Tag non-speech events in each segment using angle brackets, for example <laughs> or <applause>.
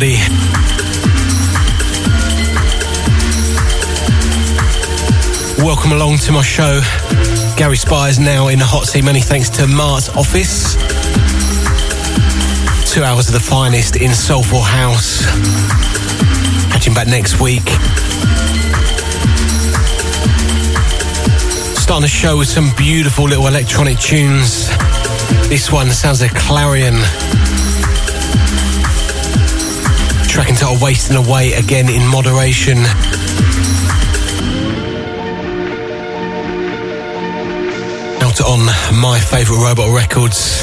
Everybody. Welcome along to my show. Gary Spires now in the hot seat. Many thanks to Mart's office. Two hours of the finest in soulful house. Catching back next week. Starting the show with some beautiful little electronic tunes. This one sounds like Clarion. Track entitled Wasting Away again in moderation. Out on my favourite robot records.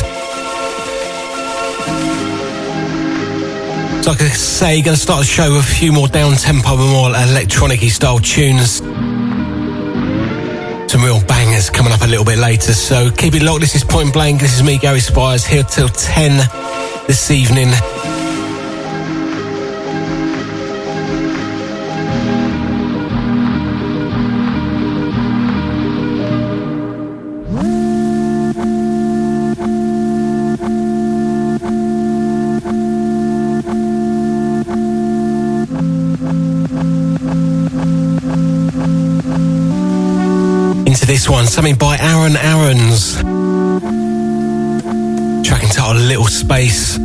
So like I say, to start the show with a few more down tempo and more electronic style tunes. Some real bangers coming up a little bit later. So keep it locked. This is Point Blank. This is me, Gary Spires, here till 10 this evening. Into this one, something by Aaron Aarons. Track entitled Little Space.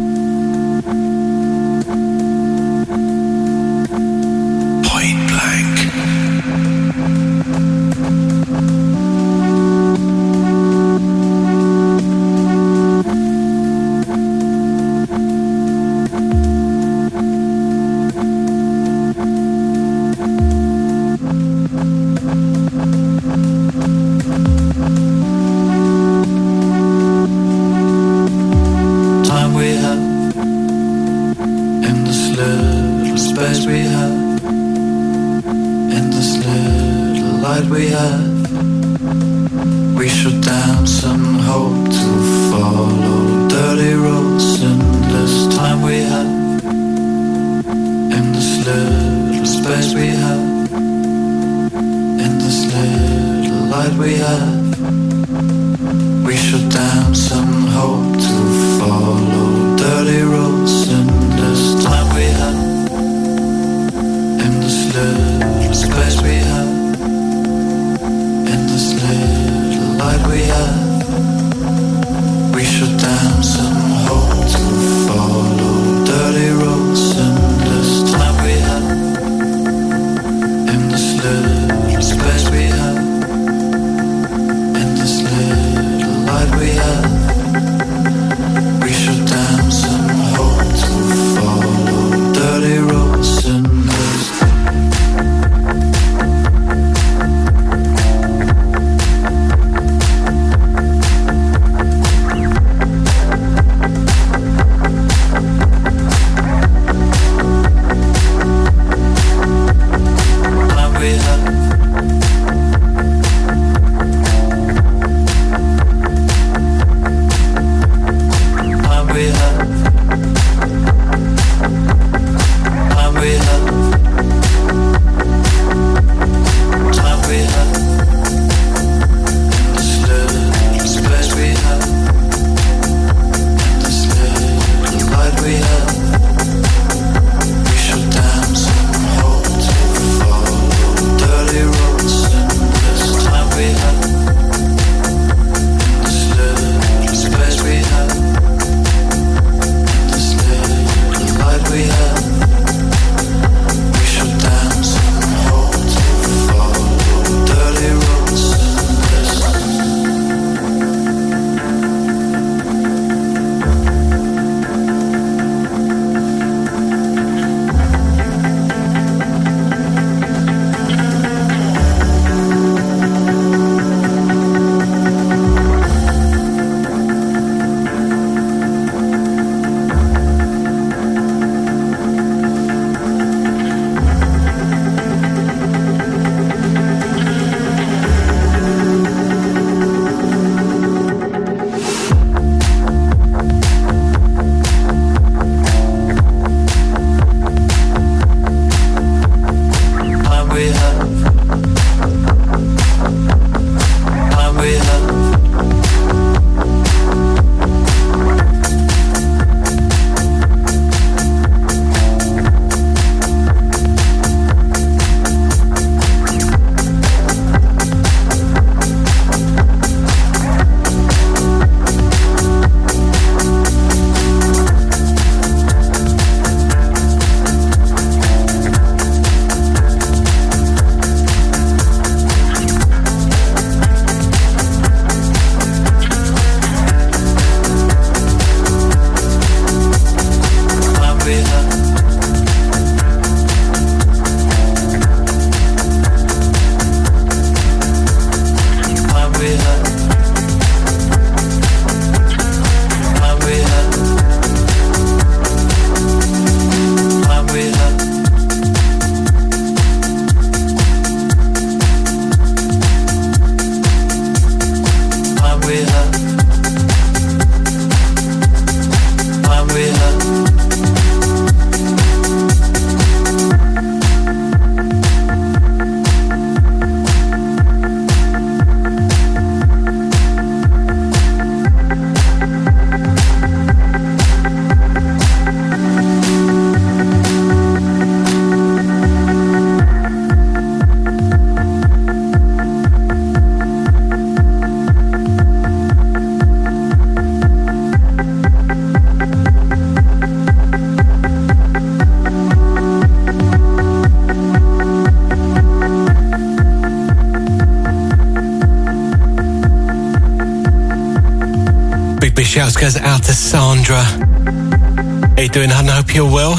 Big shouts goes out to Sandra. How you doing, hun? I hope you're well.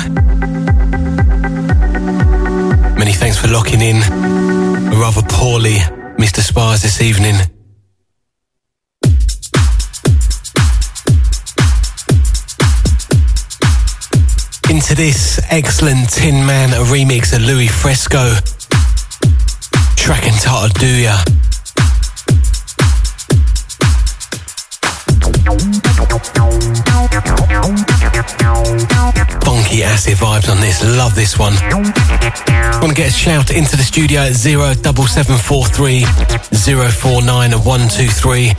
Many thanks for locking in. Rather poorly, Mr. Spars this evening. Into this excellent Tin Man remix of Louis Fresco. Track entitled Do Ya. massive vibes on this. Love this one. Want to get a shout into the studio at 07743 049 123.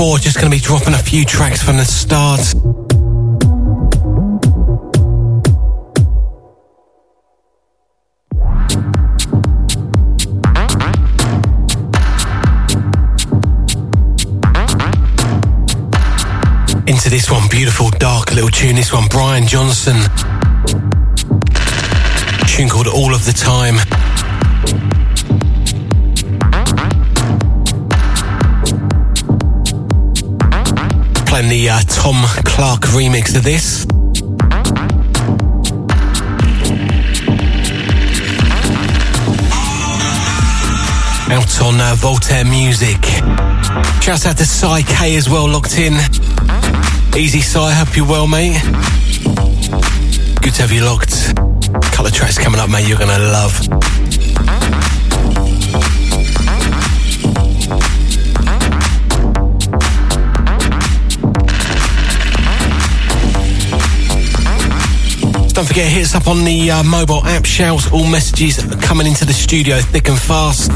24. Just going to be dropping a few tracks from the start. Into this one, beautiful dark little tune. This one, Brian Johnson. Tune called All of the Time. Playing the uh, Tom Clark remix of this. Out on uh, Voltaire Music. Shouts out to Cy K as well, locked in. Easy Cy, hope you're well, mate. Good to have you locked. Couple of tracks coming up, mate, you're gonna love. Don't forget, hit us up on the uh, mobile app. Shout all messages coming into the studio thick and fast.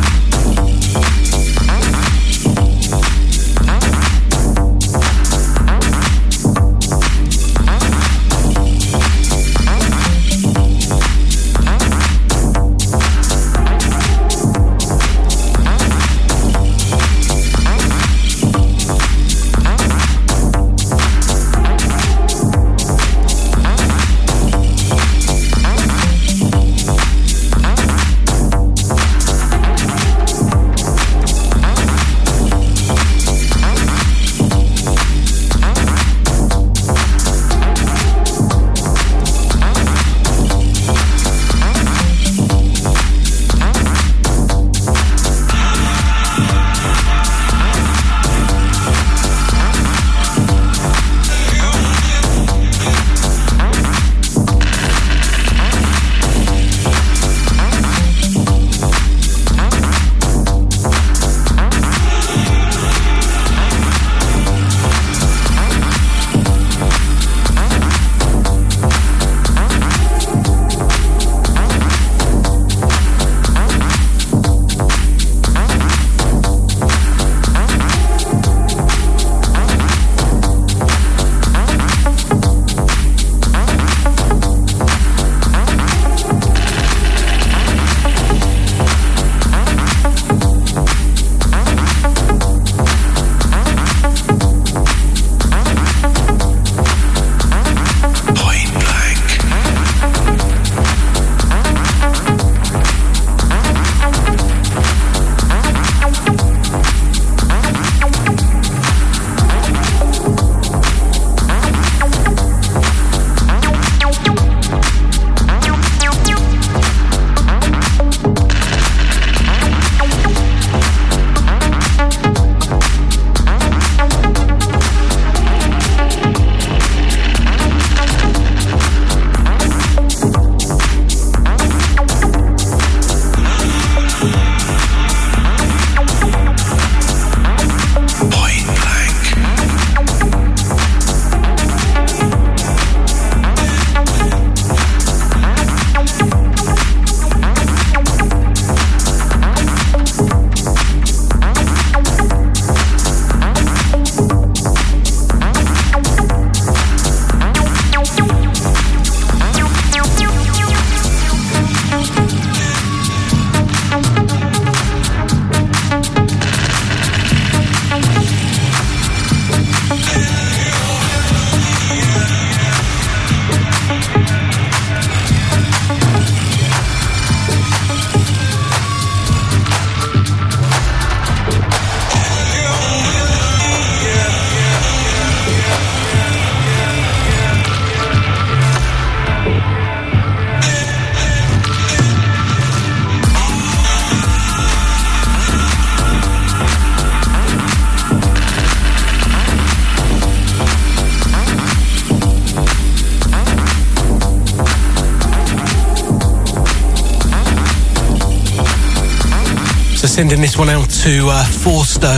Sending this one out to uh, Forsto.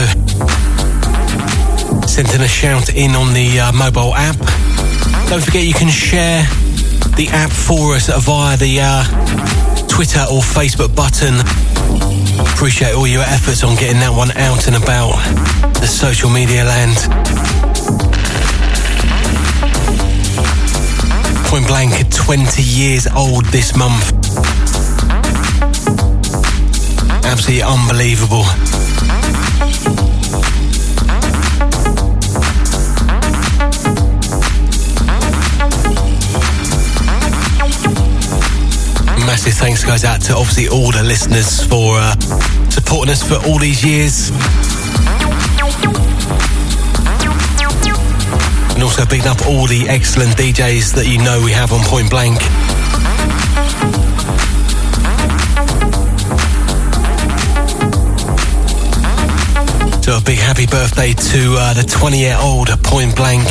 Sending a shout in on the uh, mobile app. Don't forget you can share the app for us via the uh, Twitter or Facebook button. Appreciate all your efforts on getting that one out and about the social media land. Point Blank, 20 years old this month. Absolutely unbelievable. Massive thanks goes out to obviously all the listeners for uh, supporting us for all these years. And also picking up all the excellent DJs that you know we have on Point Blank. So a big happy birthday to uh, the 20 year old Point Blank.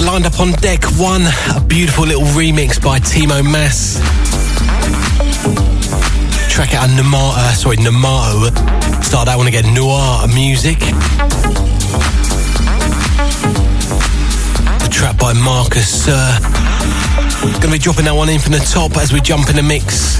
lined up on deck one, a beautiful little remix by Timo Maas. Track out Namato, uh, sorry, Namato. Start that one again, Noir Music. The track by Marcus. Uh, gonna be dropping that one in from the top as we jump in the mix.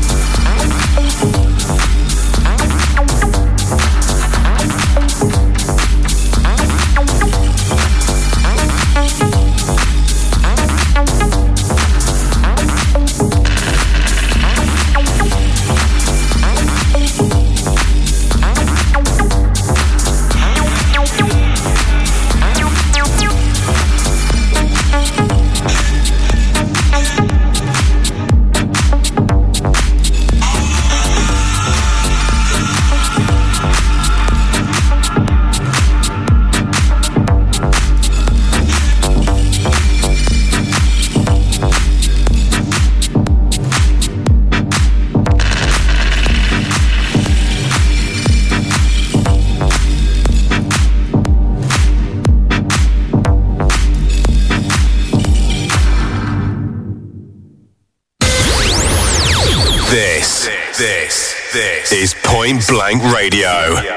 Blank Radio.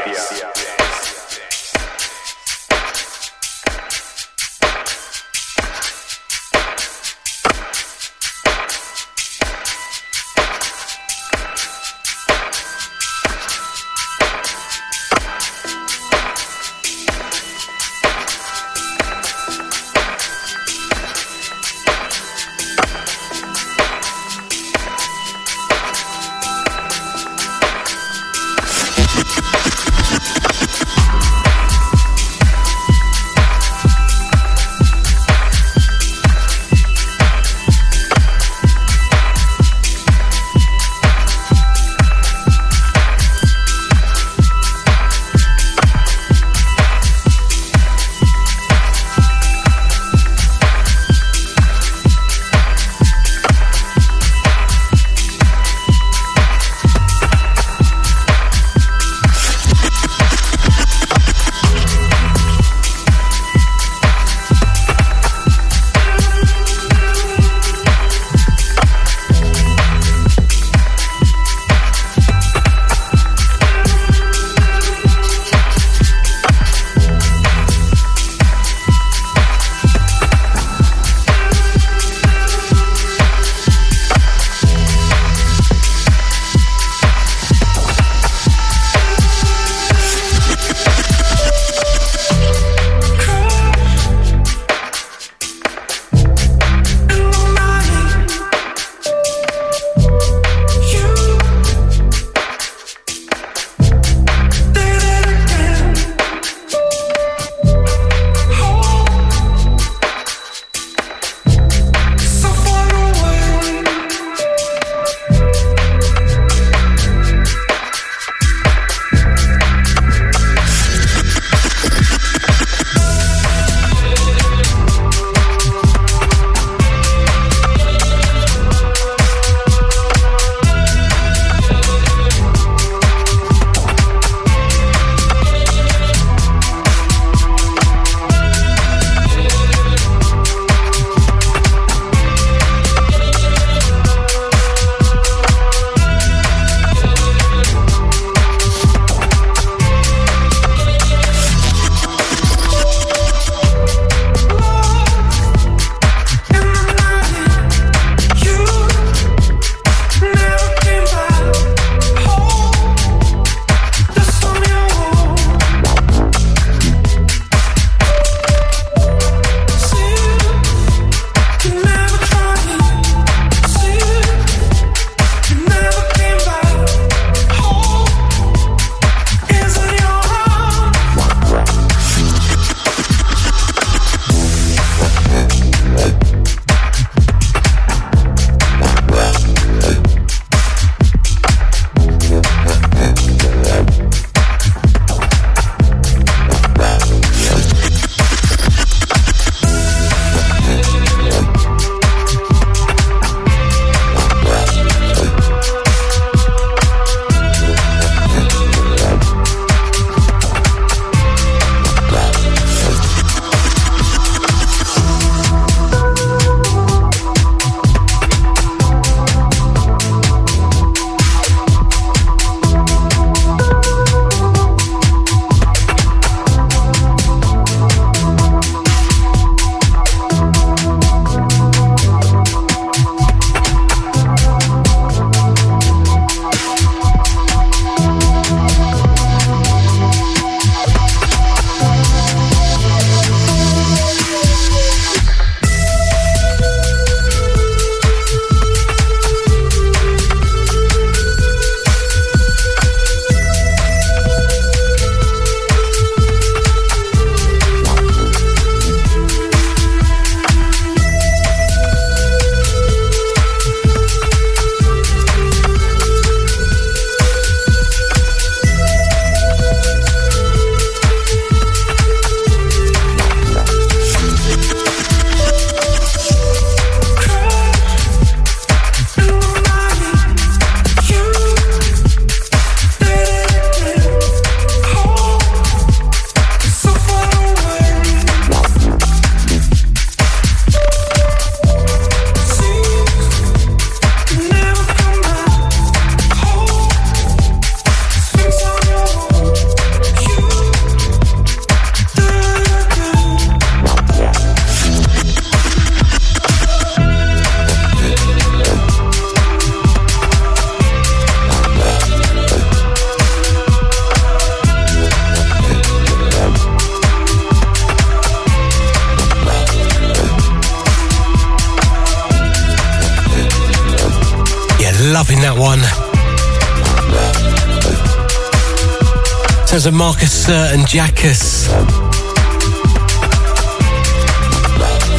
Sounds of Marcus Sir and Jackus.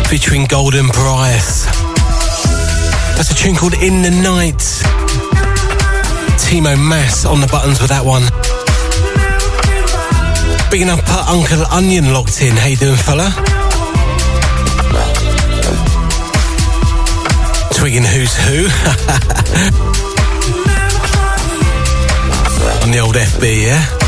Featuring Golden Bryce. That's a tune called In the Night. Timo Maas on the buttons with that one. Bigging up uh, Uncle Onion locked in. How you doing, fella? Twigging who's who. <laughs> on the old FB, yeah?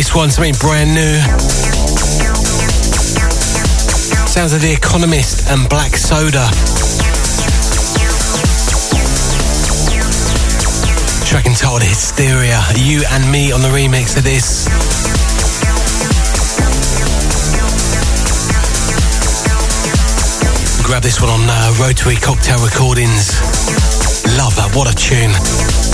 This one's something brand new. Sounds of The Economist and Black Soda. Track entitled Hysteria. You and me on the remix of this. Grab this one on uh, Rotary Cocktail Recordings. Love that. What a tune.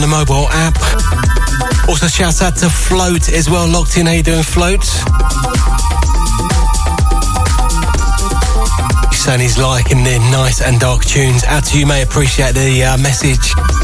On the mobile app. Also, shout out to Float as well, locked in. How you doing, Float? He's saying he's liking the nice and dark tunes. Out to you, may appreciate the uh, message.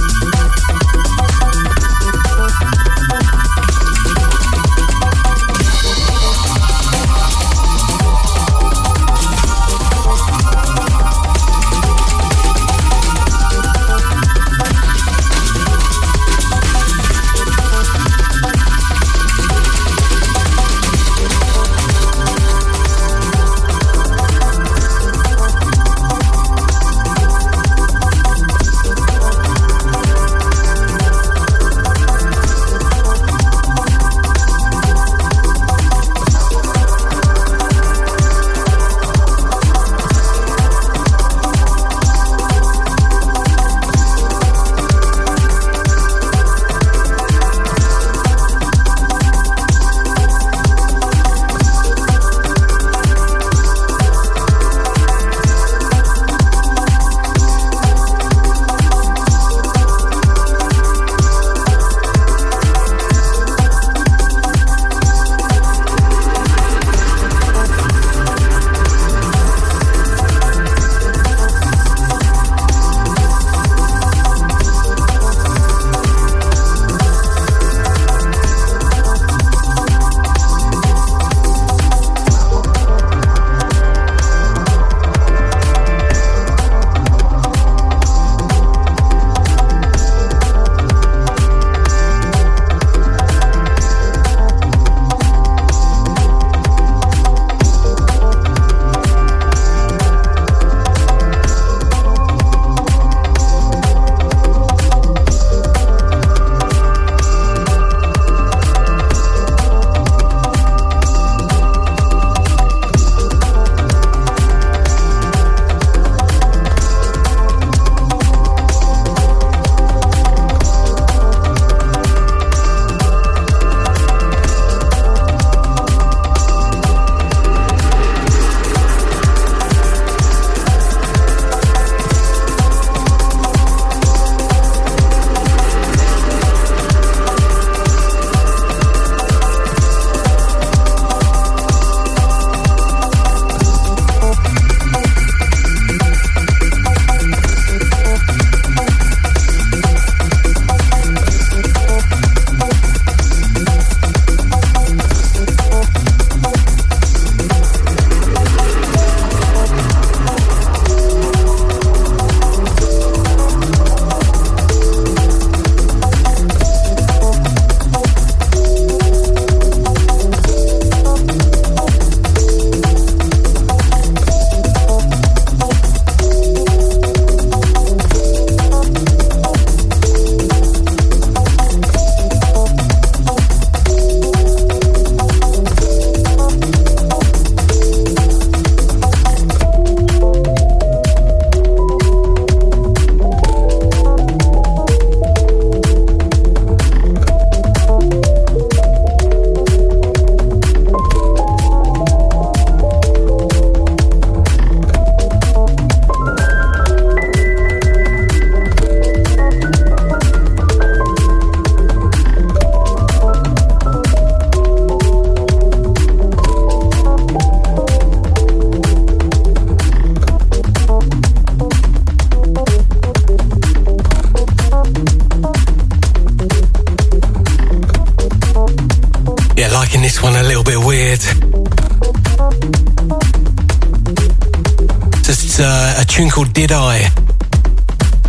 Did I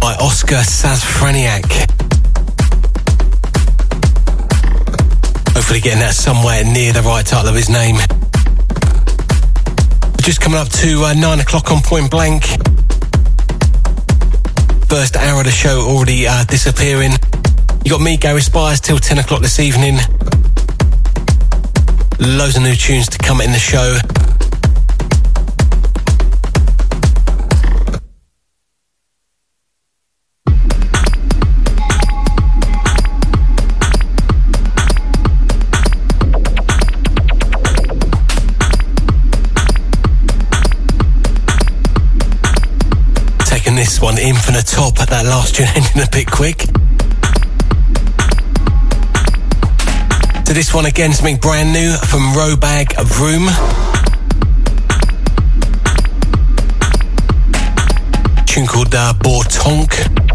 by Oscar Sazfraniak. Hopefully, getting that somewhere near the right title of his name. Just coming up to uh, nine o'clock on Point Blank. First hour of the show already uh, disappearing. You got me, Gary Spires, till 10 o'clock this evening. Loads of new tunes to come in the show. Taking this one in from the top, but that last tune <laughs> ended a bit quick. To this one again, something brand new from Robag Wruhme. Tune called uh, Bortonk.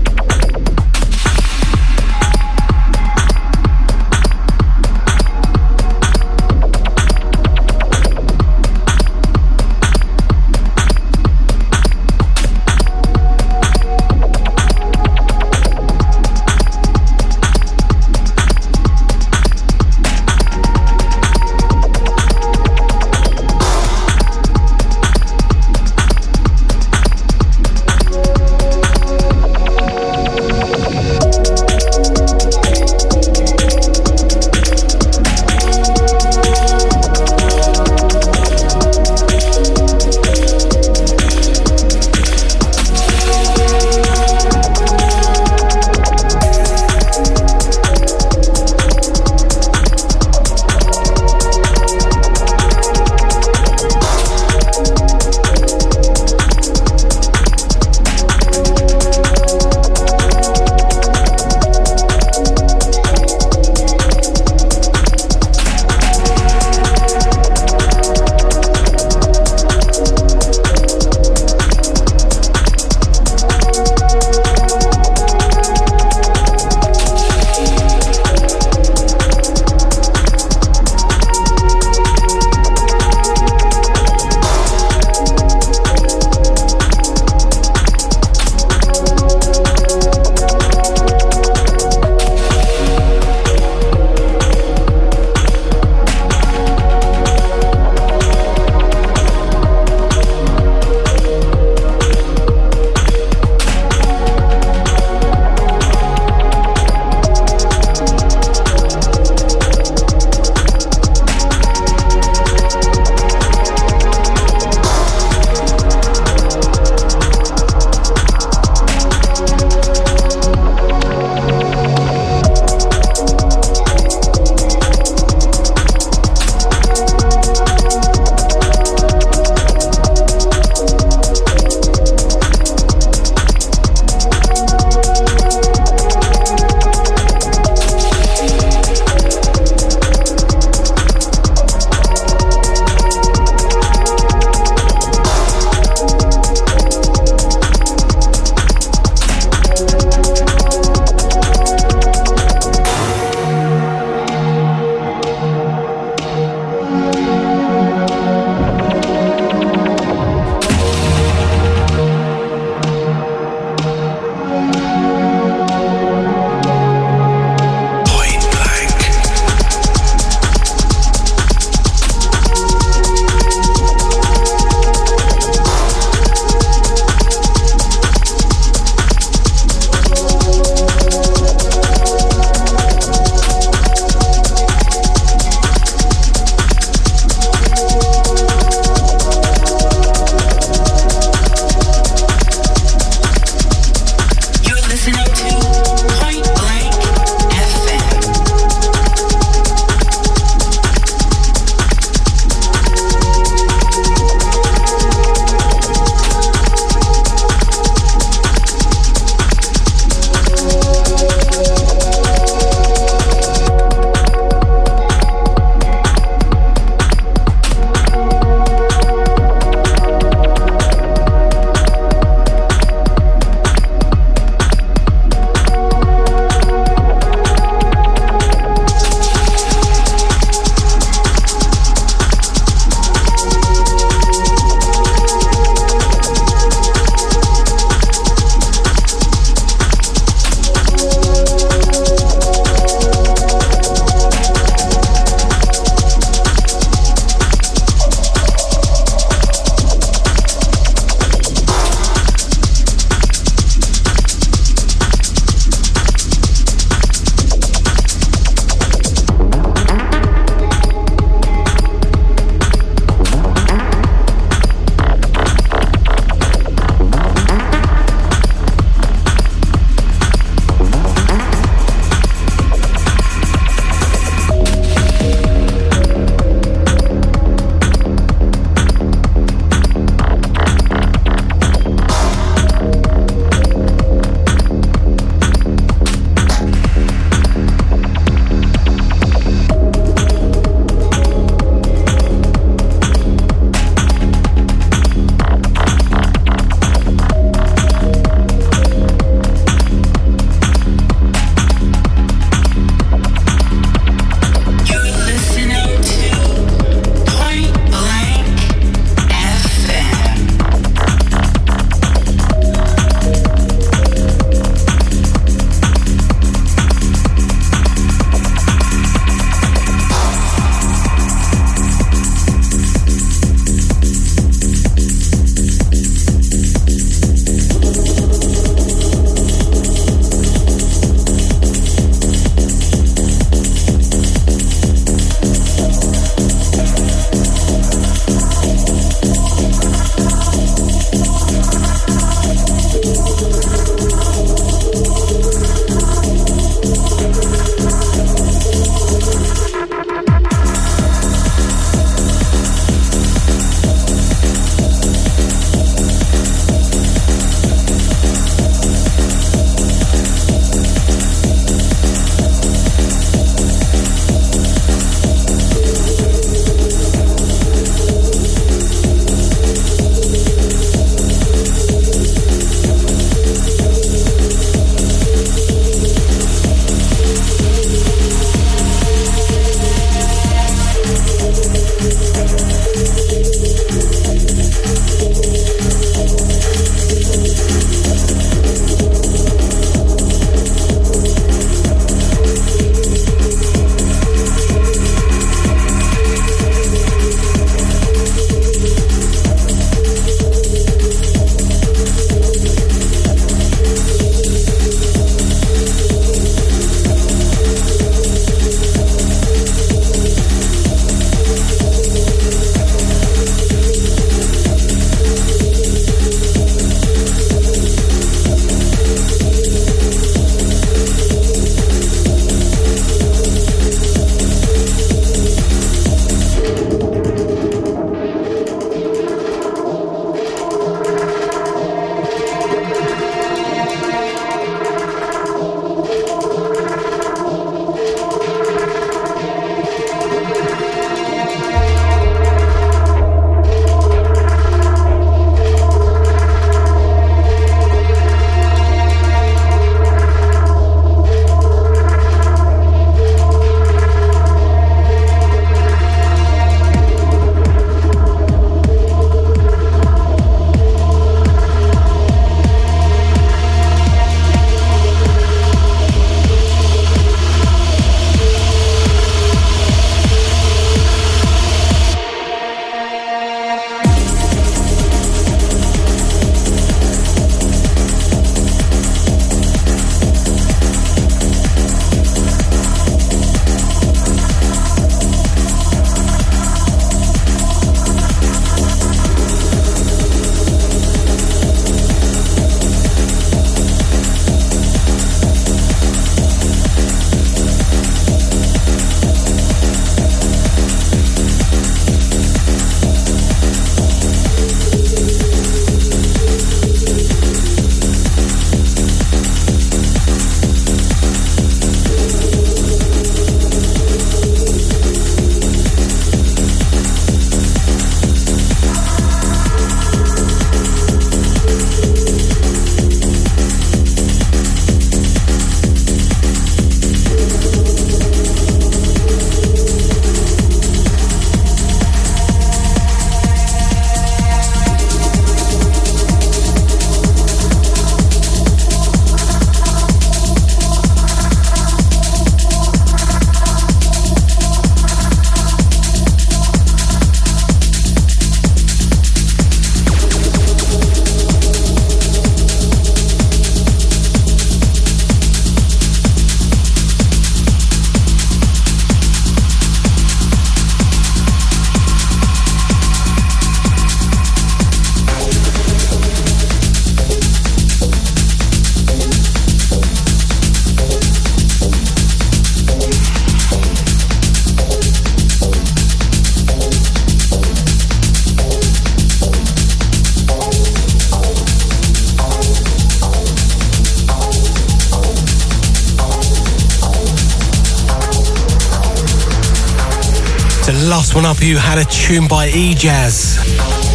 Up, you had a tune by E-Jazz,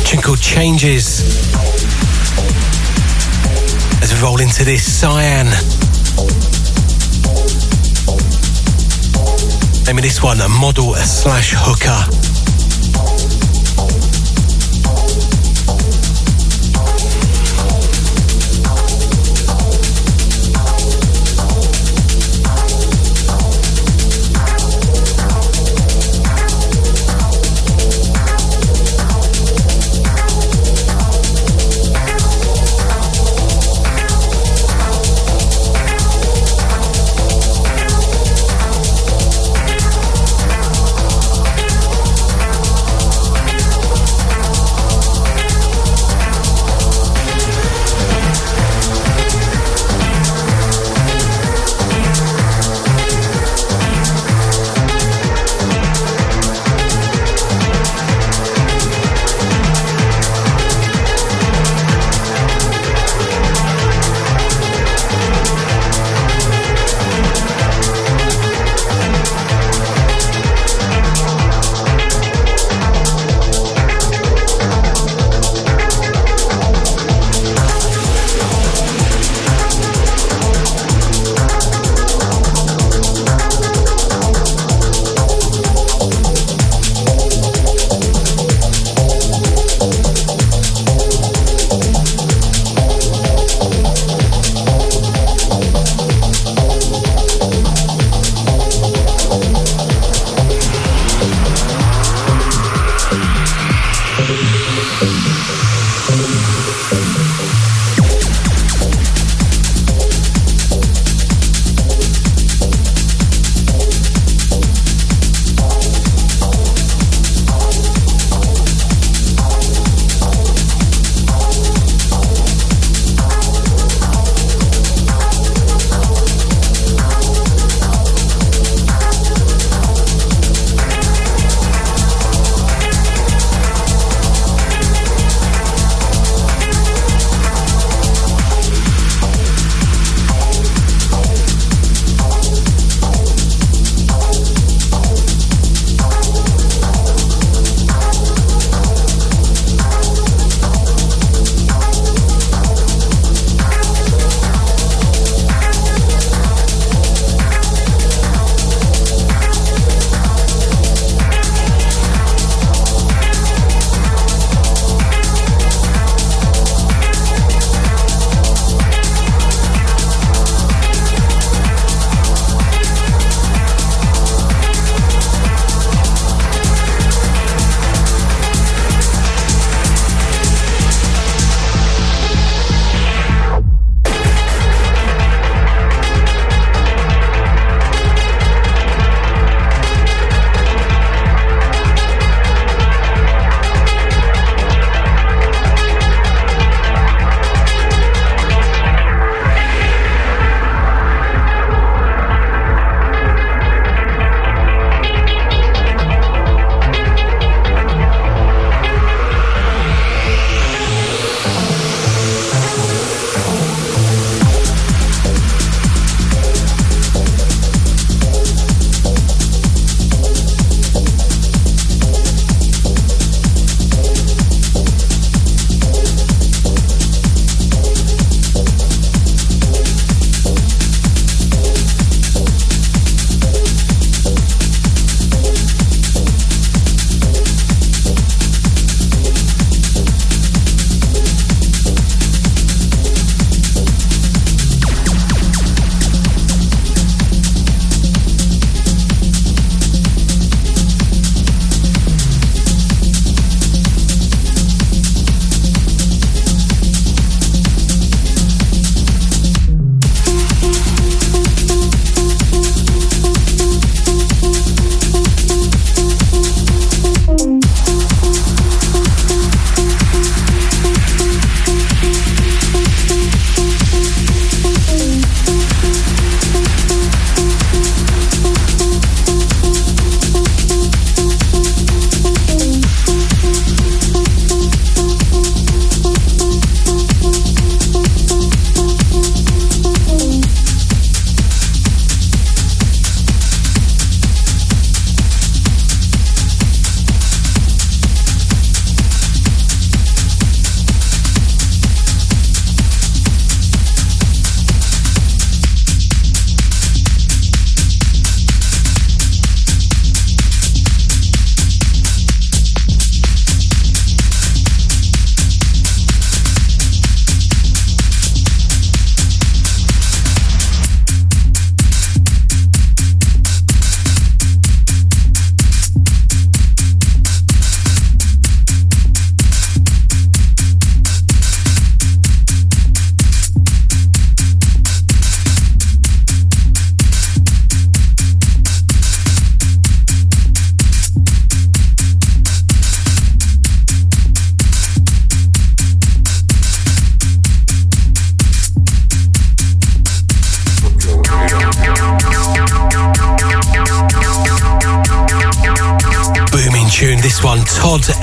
tune called Changes. As we roll into this, Cyan. Name of this one, a model slash hooker.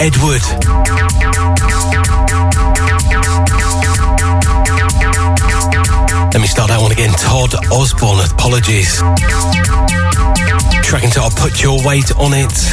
Edward. Let me start that one again. Todd Osborn, apologies. Track I'll Put Your Weight on It.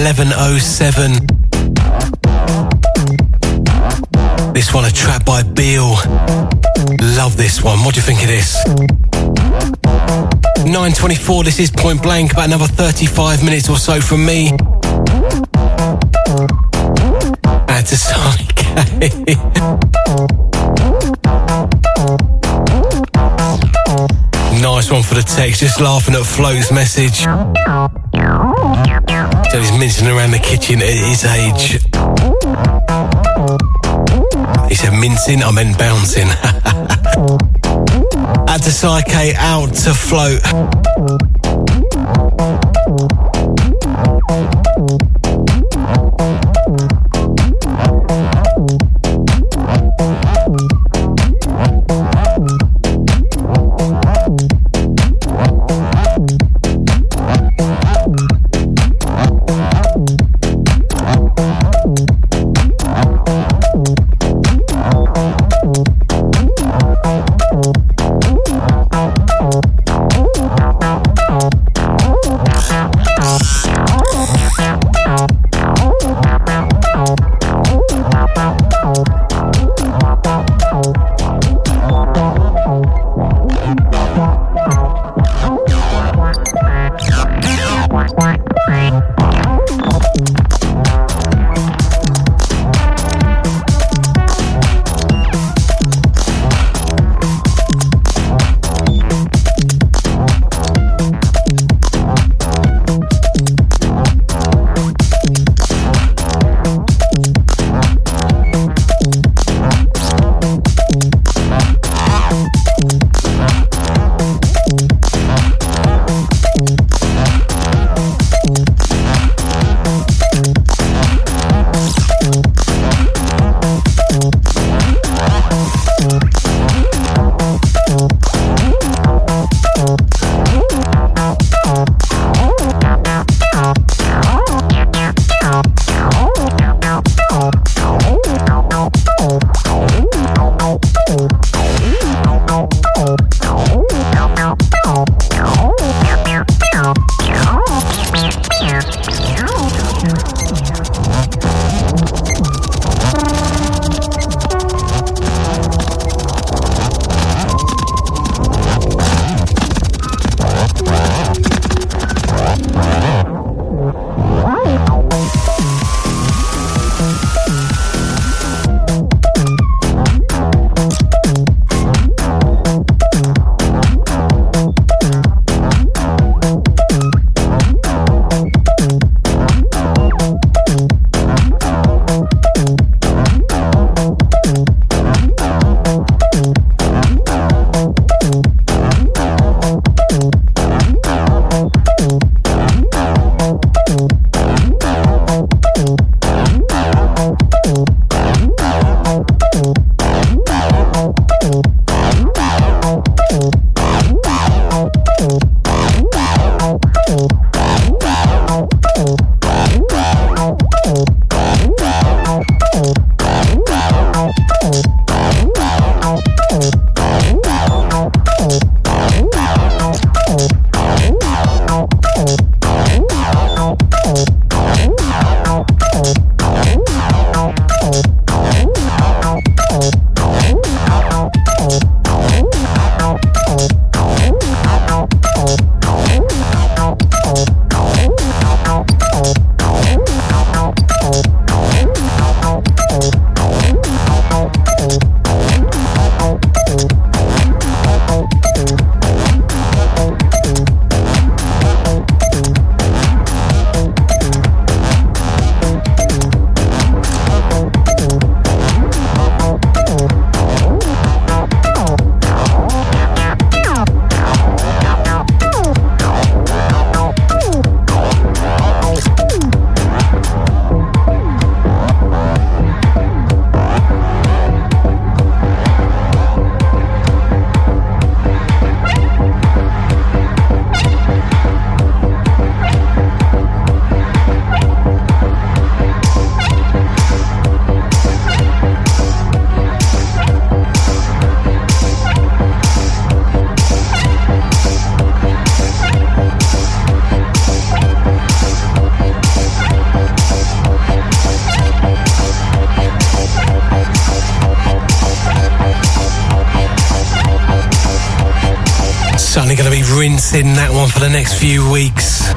1107. This one, a track by Beel. Love this one. What do you think of this? 9.24, this is Point Blank. About another 35 minutes or so from me. Add to Psyche. <laughs> nice one for the text. Just laughing at Flo's message. So he's mincing around the kitchen at his age. He said mincing, I meant bouncing. <laughs> Add to Psyche, out to float. Mixing that one for the next few weeks.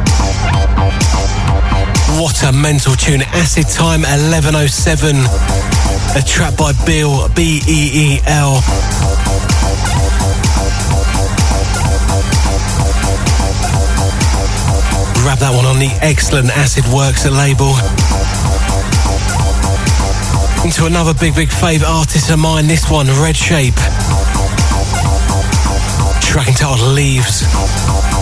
What a mental tune. Acid Time 1107. A track by Beel, B E E L. Grab that one on the excellent Acid Works label. Into another big, big favourite artist of mine, this one, Redshape. Track entitled Leaves.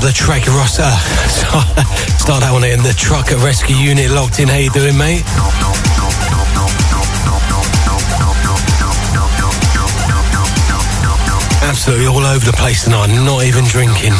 The track roster. <laughs> Start that one in the truck at rescue unit locked in. How you doing, mate? Absolutely all over the place tonight, not even drinking.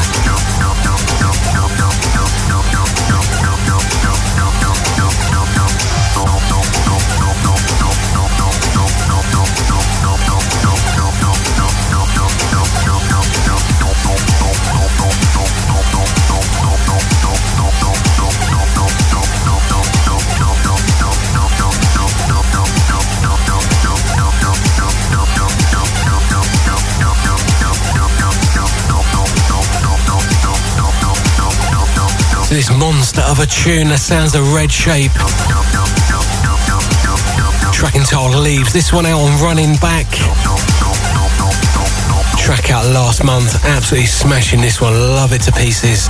this monster of a tune that sounds a Redshape. Track entitled Leaves. This one out on Running Back. Track out last month. Absolutely smashing this one. Love it to pieces.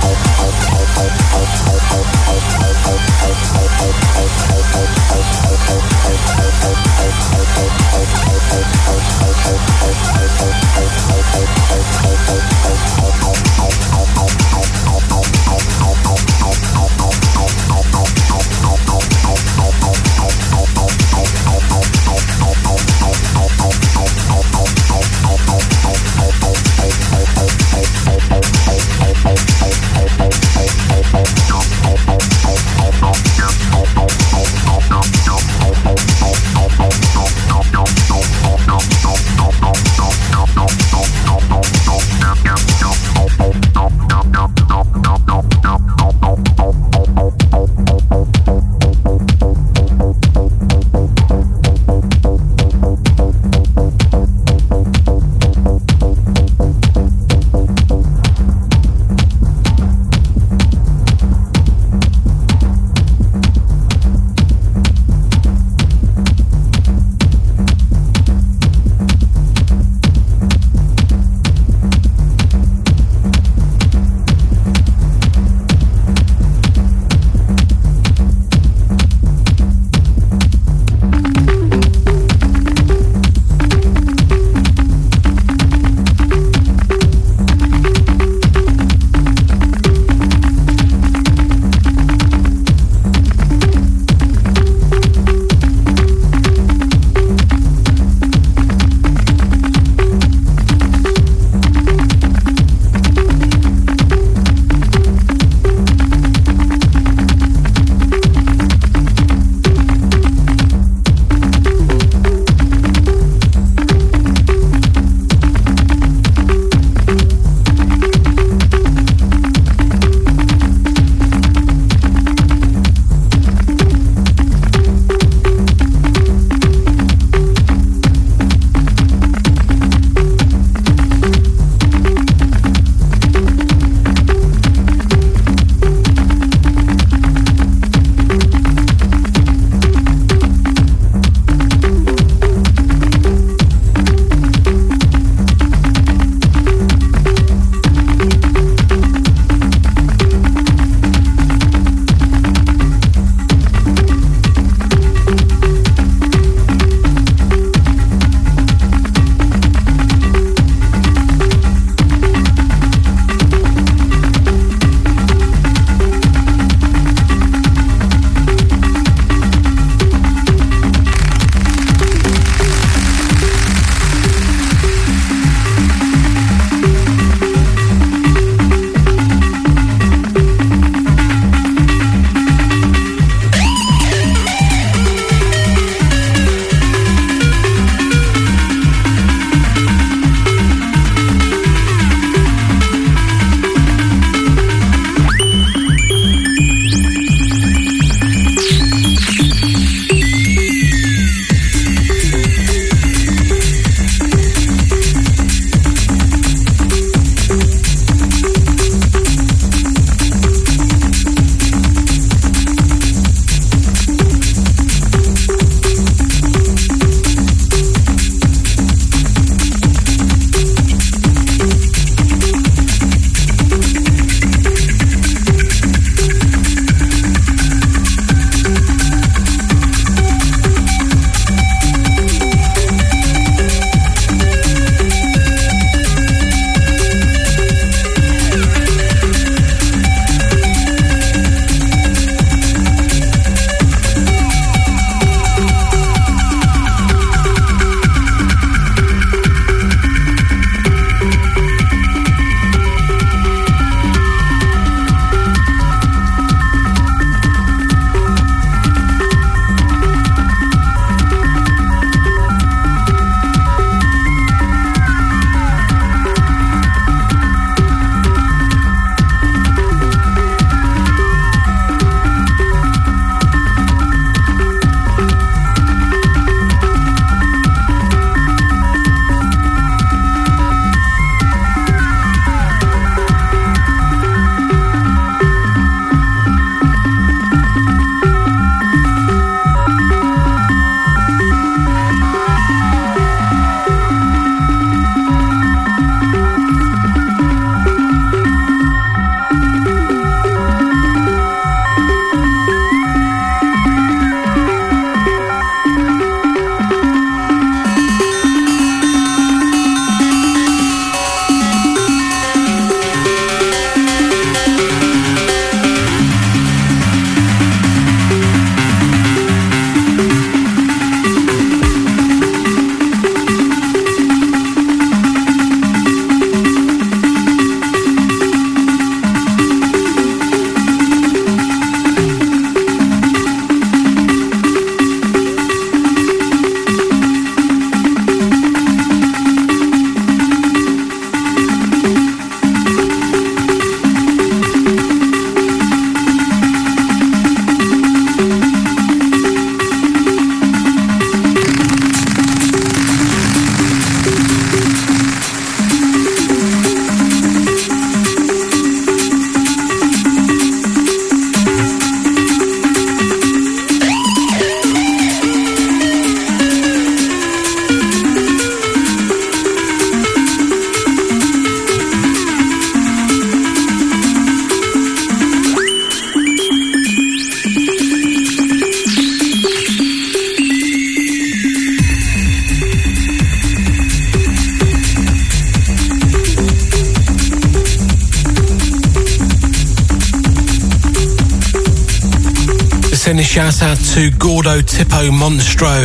To Gordo Tipo Monstro.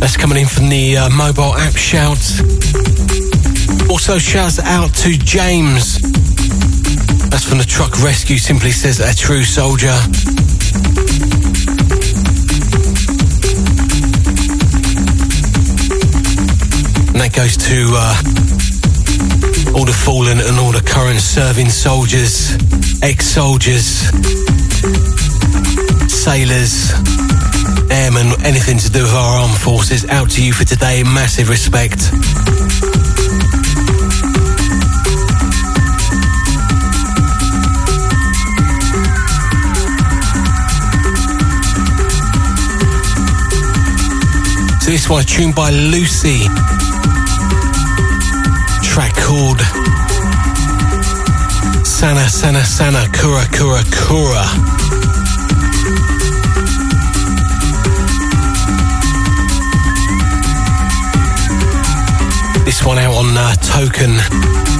That's coming in from the uh, mobile app shout. Also, shouts out to James. That's from the truck rescue, simply says a true soldier. And that goes to uh, all the fallen and all the current serving soldiers, ex-soldiers, sailors, airmen, anything to do with our armed forces. Out to you for today. Massive respect. So this one, tuned by Lucy. Track called Sana Sana Sana Kura Kura Kura. This one out on uh, Token.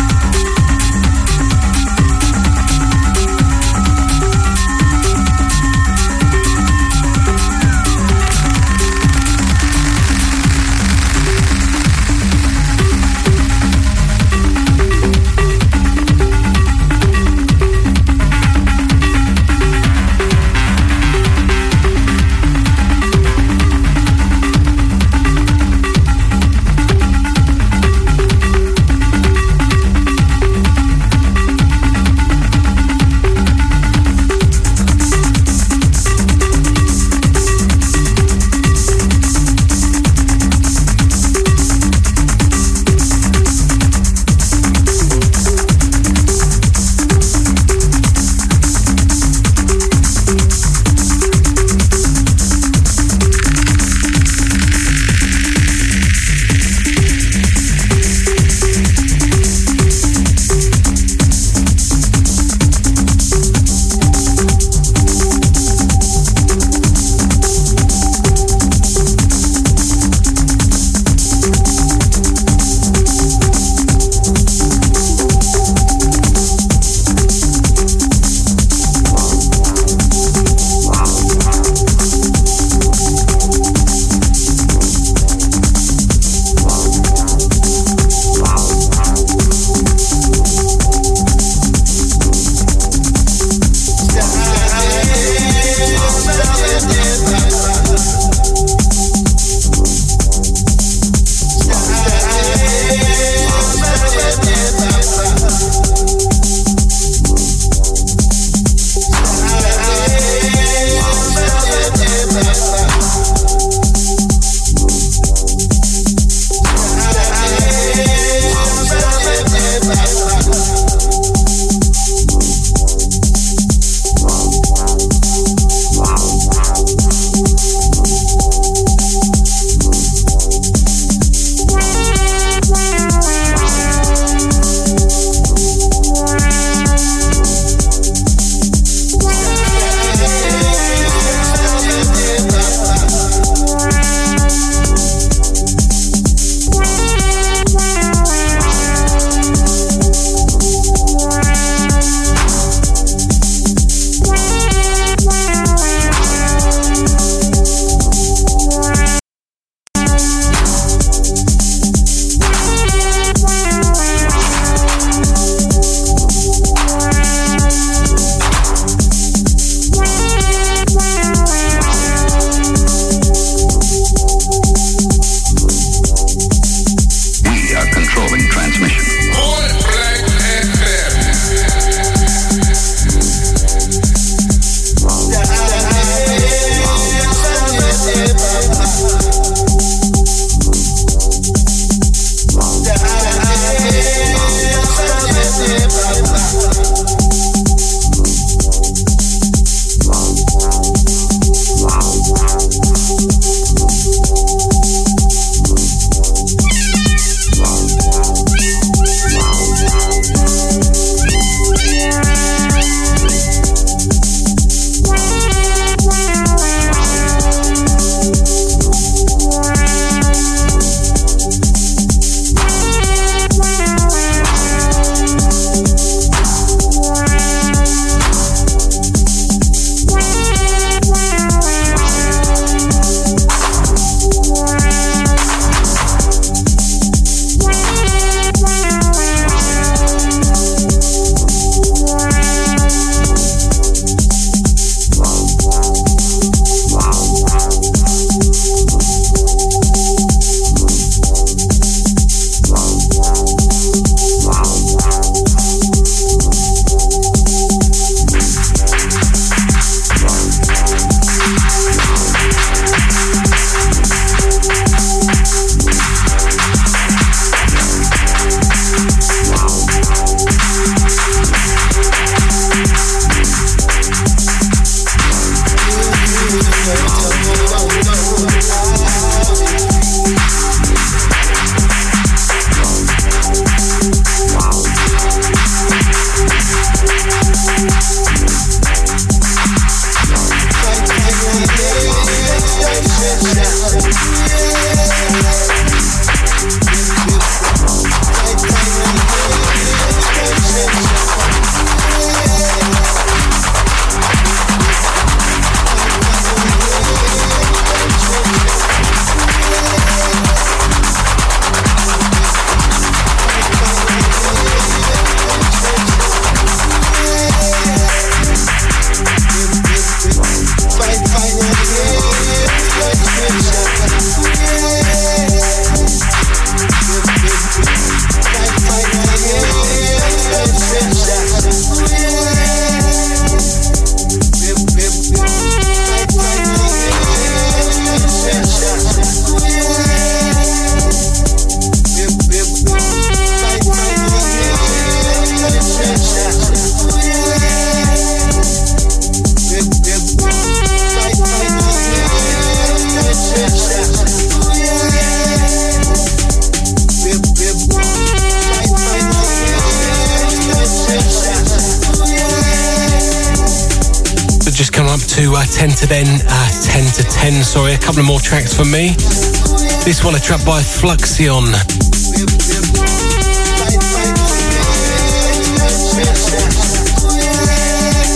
One a track by Fluxion.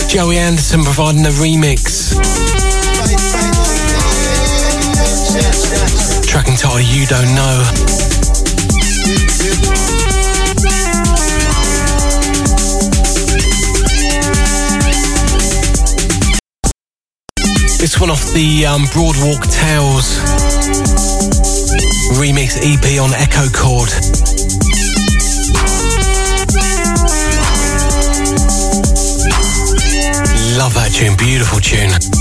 Joey Anderson providing the remix. Track entitled You Don't Know. This one off the um, Broadwalk Tales remix EP on Echocord. Love that tune, beautiful tune.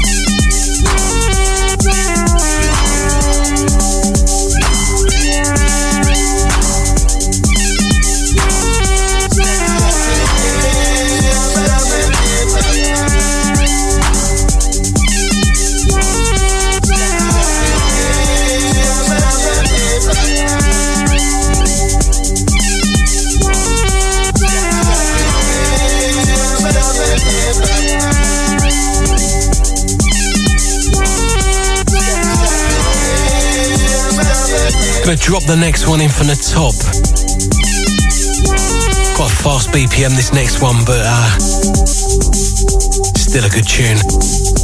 Gonna drop the next one in from the top. Quite fast BPM this next one, but uh, still a good tune.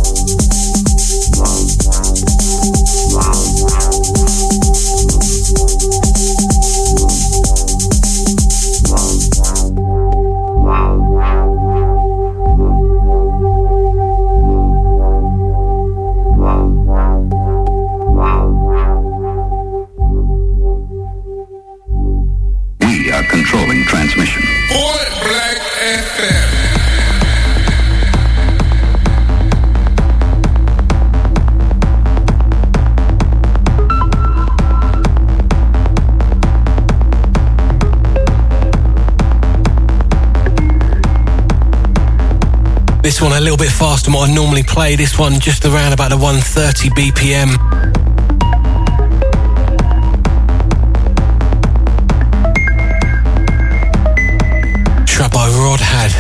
One a little bit faster than what I normally play. This one just around about the 130 BPM. Trabo Rodhad.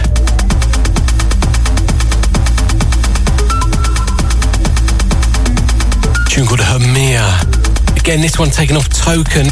Tune called Hermia. Again, this one taken off Token.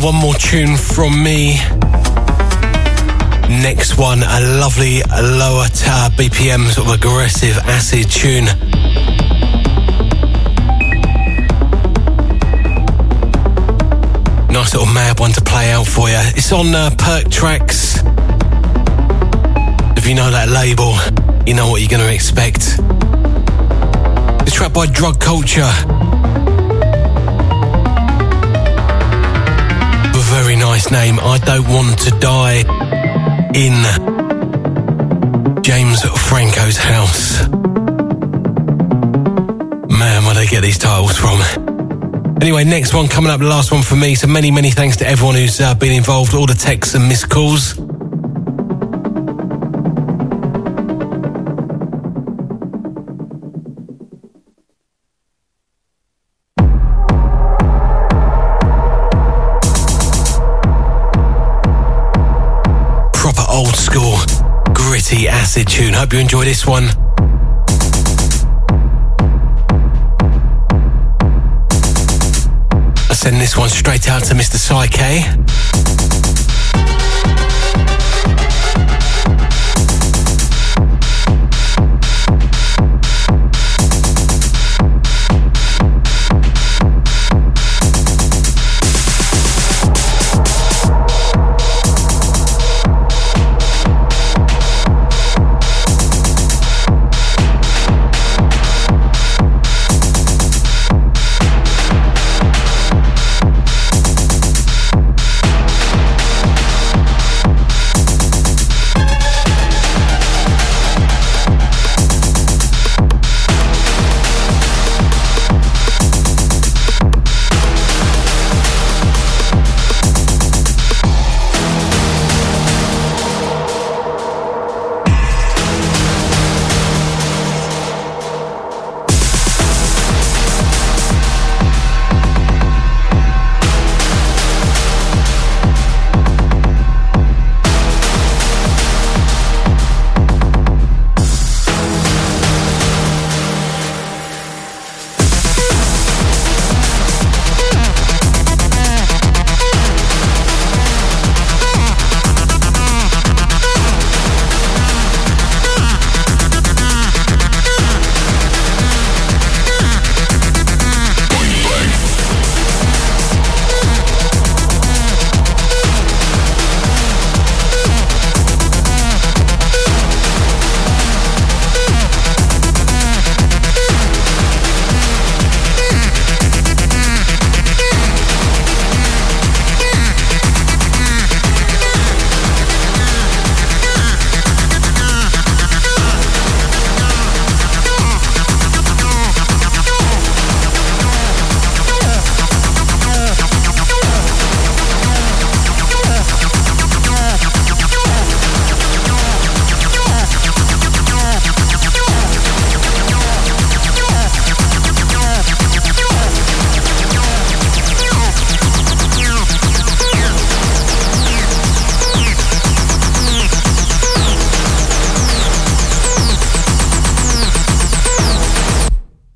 One more tune from me. Next one, a lovely lower uh, BPM sort of aggressive acid tune. Nice little mad one to play out for you. It's on uh, Perc Trax. If you know that label, you know what you're going to expect. It's track by Drug Culture. Nice name. I don't want to die in James Franco's house. Man, where they get these titles from. Anyway, next one coming up, the last one for me. So many, many thanks to everyone who's uh, been involved, all the texts and missed calls. Hope you enjoy this one. I send this one straight out to Mr. Psyche.